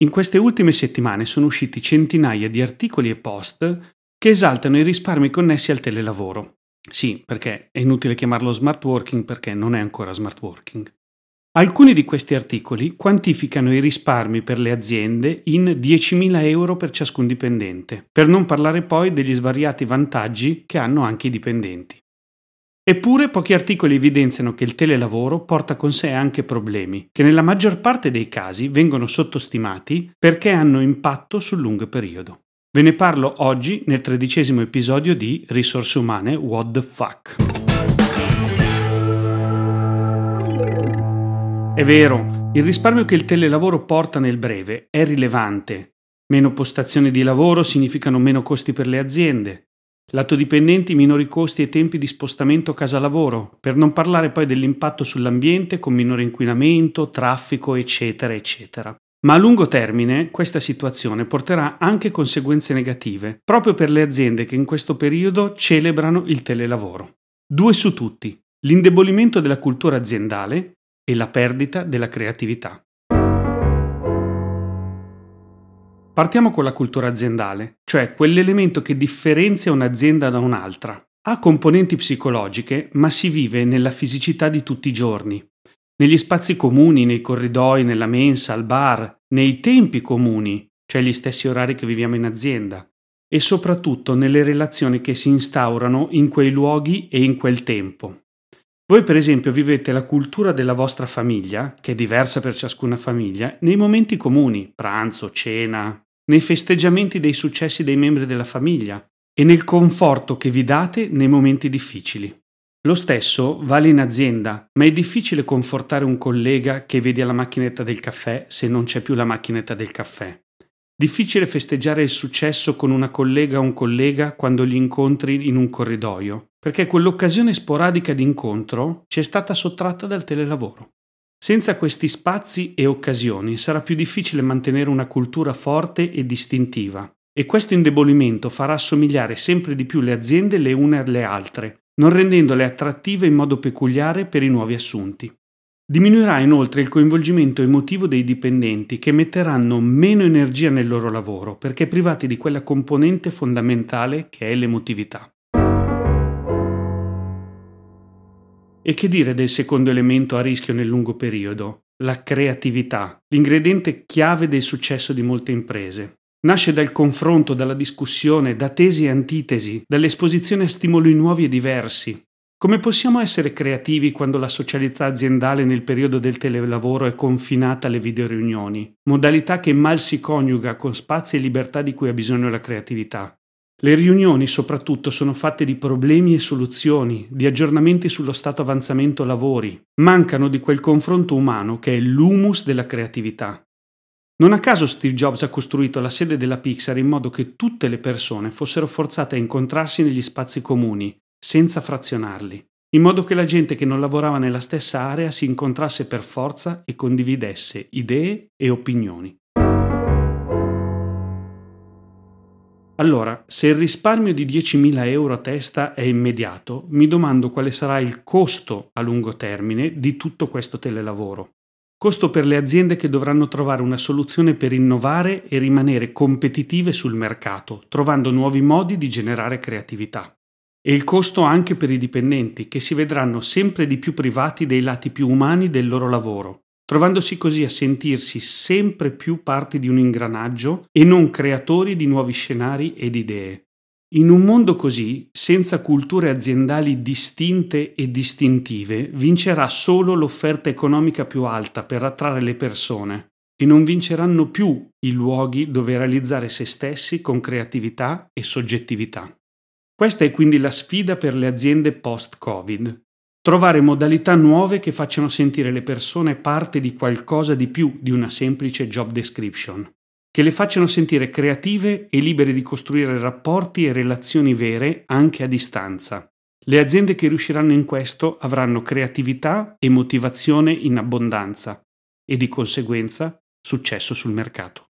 In queste ultime settimane sono usciti centinaia di articoli e post che esaltano i risparmi connessi al telelavoro. Sì, perché è inutile chiamarlo smart working perché non è ancora smart working. Alcuni di questi articoli quantificano i risparmi per le aziende in 10.000 euro per ciascun dipendente, per non parlare poi degli svariati vantaggi che hanno anche i dipendenti. Eppure pochi articoli evidenziano che il telelavoro porta con sé anche problemi, che nella maggior parte dei casi vengono sottostimati perché hanno impatto sul lungo periodo. Ve ne parlo oggi nel tredicesimo episodio di Risorse umane What the Fuck. È vero, il risparmio che il telelavoro porta nel breve è rilevante. Meno postazioni di lavoro significano meno costi per le aziende, Lato dipendenti minori costi e tempi di spostamento casa-lavoro, per non parlare poi dell'impatto sull'ambiente con minore inquinamento, traffico, eccetera, eccetera. Ma a lungo termine questa situazione porterà anche conseguenze negative, proprio per le aziende che in questo periodo celebrano il telelavoro. Due su tutti, l'indebolimento della cultura aziendale e la perdita della creatività. Partiamo con la cultura aziendale, cioè quell'elemento che differenzia un'azienda da un'altra. Ha componenti psicologiche, ma si vive nella fisicità di tutti i giorni, negli spazi comuni, nei corridoi, nella mensa, al bar, nei tempi comuni, cioè gli stessi orari che viviamo in azienda, e soprattutto nelle relazioni che si instaurano in quei luoghi e in quel tempo. Voi per esempio vivete la cultura della vostra famiglia, che è diversa per ciascuna famiglia, nei momenti comuni, pranzo, cena, nei festeggiamenti dei successi dei membri della famiglia e nel conforto che vi date nei momenti difficili. Lo stesso vale in azienda, ma è difficile confortare un collega che vedi alla macchinetta del caffè se non c'è più la macchinetta del caffè. Difficile festeggiare il successo con una collega o un collega quando li incontri in un corridoio, perché quell'occasione sporadica di incontro ci è stata sottratta dal telelavoro. Senza questi spazi e occasioni sarà più difficile mantenere una cultura forte e distintiva e questo indebolimento farà assomigliare sempre di più le aziende le une alle altre, non rendendole attrattive in modo peculiare per i nuovi assunti. Diminuirà inoltre il coinvolgimento emotivo dei dipendenti che metteranno meno energia nel loro lavoro perché privati di quella componente fondamentale che è l'emotività. E che dire del secondo elemento a rischio nel lungo periodo? La creatività, l'ingrediente chiave del successo di molte imprese. Nasce dal confronto, dalla discussione, da tesi e antitesi, dall'esposizione a stimoli nuovi e diversi. Come possiamo essere creativi quando la socialità aziendale nel periodo del telelavoro è confinata alle videoriunioni, modalità che mal si coniuga con spazi e libertà di cui ha bisogno la creatività? Le riunioni soprattutto sono fatte di problemi e soluzioni, di aggiornamenti sullo stato avanzamento lavori. Mancano di quel confronto umano che è l'humus della creatività. Non a caso Steve Jobs ha costruito la sede della Pixar in modo che tutte le persone fossero forzate a incontrarsi negli spazi comuni, senza frazionarli, in modo che la gente che non lavorava nella stessa area si incontrasse per forza e condividesse idee e opinioni. Allora, se il risparmio di 10.000 euro a testa è immediato, mi domando quale sarà il costo a lungo termine di tutto questo telelavoro. Costo per le aziende che dovranno trovare una soluzione per innovare e rimanere competitive sul mercato, trovando nuovi modi di generare creatività. E il costo anche per i dipendenti, che si vedranno sempre di più privati dei lati più umani del loro lavoro, trovandosi così a sentirsi sempre più parte di un ingranaggio e non creatori di nuovi scenari ed idee. In un mondo così, senza culture aziendali distinte e distintive, vincerà solo l'offerta economica più alta per attrarre le persone e non vinceranno più i luoghi dove realizzare se stessi con creatività e soggettività. Questa è quindi la sfida per le aziende post-Covid, Trovare modalità nuove che facciano sentire le persone parte di qualcosa di più di una semplice job description, che le facciano sentire creative e libere di costruire rapporti e relazioni vere anche a distanza. Le aziende che riusciranno in questo avranno creatività e motivazione in abbondanza e di conseguenza successo sul mercato.